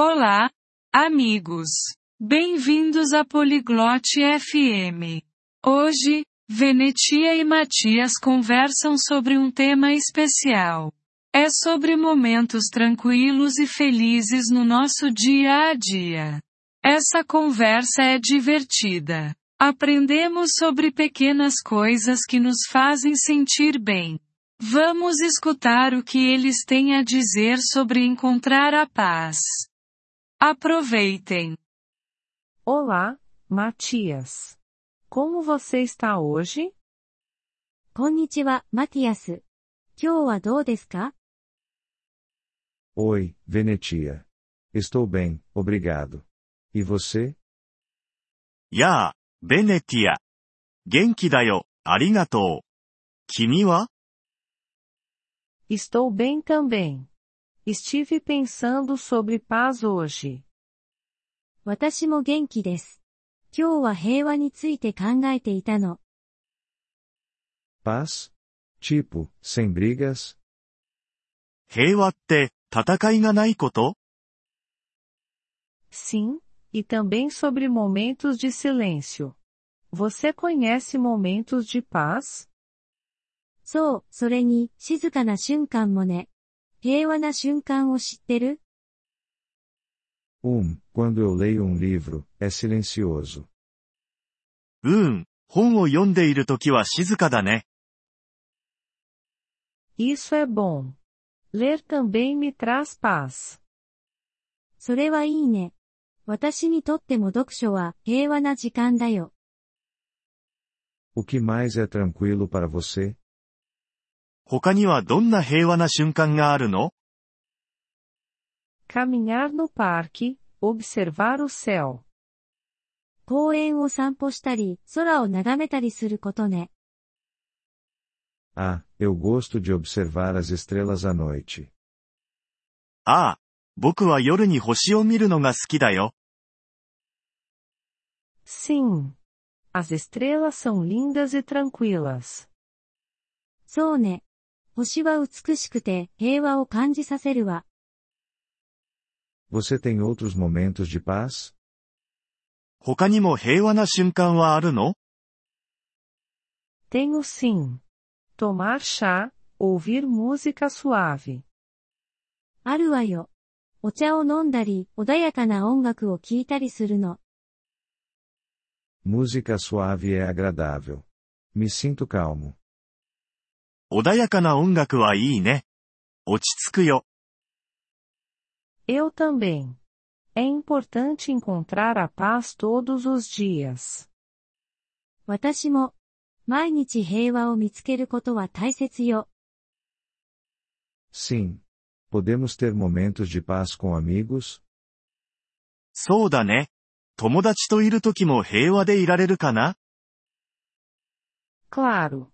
Olá, amigos. Bem-vindos a Poliglote FM. Hoje, Venetia e Matias conversam sobre um tema especial. É sobre momentos tranquilos e felizes no nosso dia a dia. Essa conversa é divertida. Aprendemos sobre pequenas coisas que nos fazem sentir bem. Vamos escutar o que eles têm a dizer sobre encontrar a paz. Aproveitem! Olá, Matias. Como você está hoje? こんにちは、マティアス。今日はどうですか Oi, Venetia. Estou bem, obrigado. E você? やあ、ベネティア。元気だよ、ありがとう。君は Estou bem também. Estive pensando sobre paz hoje. 私も元気です。今日は平和について考えていたの。 Paz? Tipo, sem brigas? 平和って、戦いがないこと Sim, e também sobre momentos de silêncio. Você conhece momentos de paz? そう、それに、静かな瞬間もね。 平和な瞬間を知ってる Um, quando eu leio um livro, é silencioso. うーん、本を読んでいるときは静かだね。Isso é bom. Ler também me traz paz. それはいいね。私にとっても読書は平和な時間だよ。O que mais é tranquilo para você? 他にはどんな平和な瞬間があるの Caminhar no parque, observar o céu. 公園を散歩したり、空を眺めたりすることね。Ah, eu gosto de observar as estrelas à noite. ああ、僕は夜に星を見るのが好きだよ。Sim. As estrelas são lindas e tranquilas. そうね。星は美しくて平和を感じさせるわ。Você tem outros momentos de paz? 他にも平和な瞬間はあるの Tenho sim. Tomar chá, ouvir música suave. あるわよ。お茶を飲んだり、穏やかな音楽を聴いたりするの。Música suave é agradável. Me sinto calmo. 穏やかな音楽はいいね。落ち着くよ。Eu também. É importante encontrar a paz todos os dias. 私も、毎日平和を見つけることは大切よ。Sim. Podemos ter momentos de paz com amigos? そうだね。友達といるときも平和でいられるかな Claro.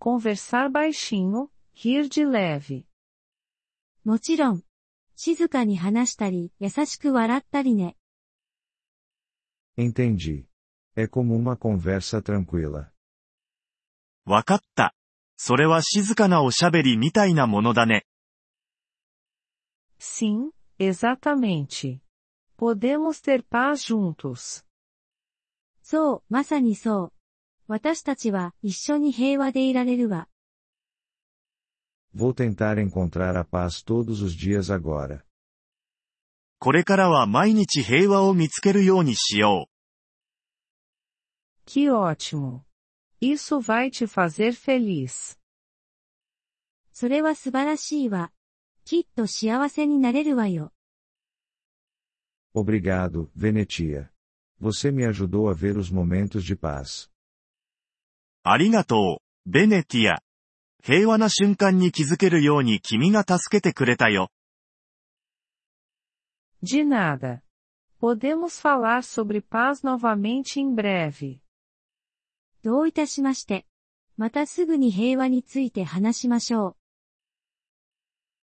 Conversar baixinho, rir de leve. もちろん。静かに話したり、優しく笑ったりね。 Entendi. É como uma conversa tranquila. わかった。それは静かなおしゃべりみたいなものだね。 Sim, exatamente. Podemos ter paz juntos. そう、まさにそう。 私たちは一緒に平和でいられるわ。 Vou tentar encontrar a paz todos os dias agora. これからは毎日平和を見つけるようにしよ Que ótimo! Isso vai te fazer feliz. それは素晴らしいわ。きっと幸せになれるわよ。 Obrigado, Venetia. Você me ajudou a ver os momentos de paz. う。ありがとう、ベネティア。平和な瞬間に気づけるように君が助けてくれたよ。De nada. Podemos falar sobre paz novamente em breve. どういたしまして。またすぐに平和について話しましょう。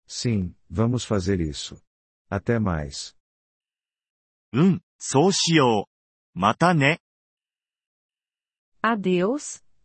Sim, vamos fazer isso. Até mais. うん、そうしよう。またね。Adeus,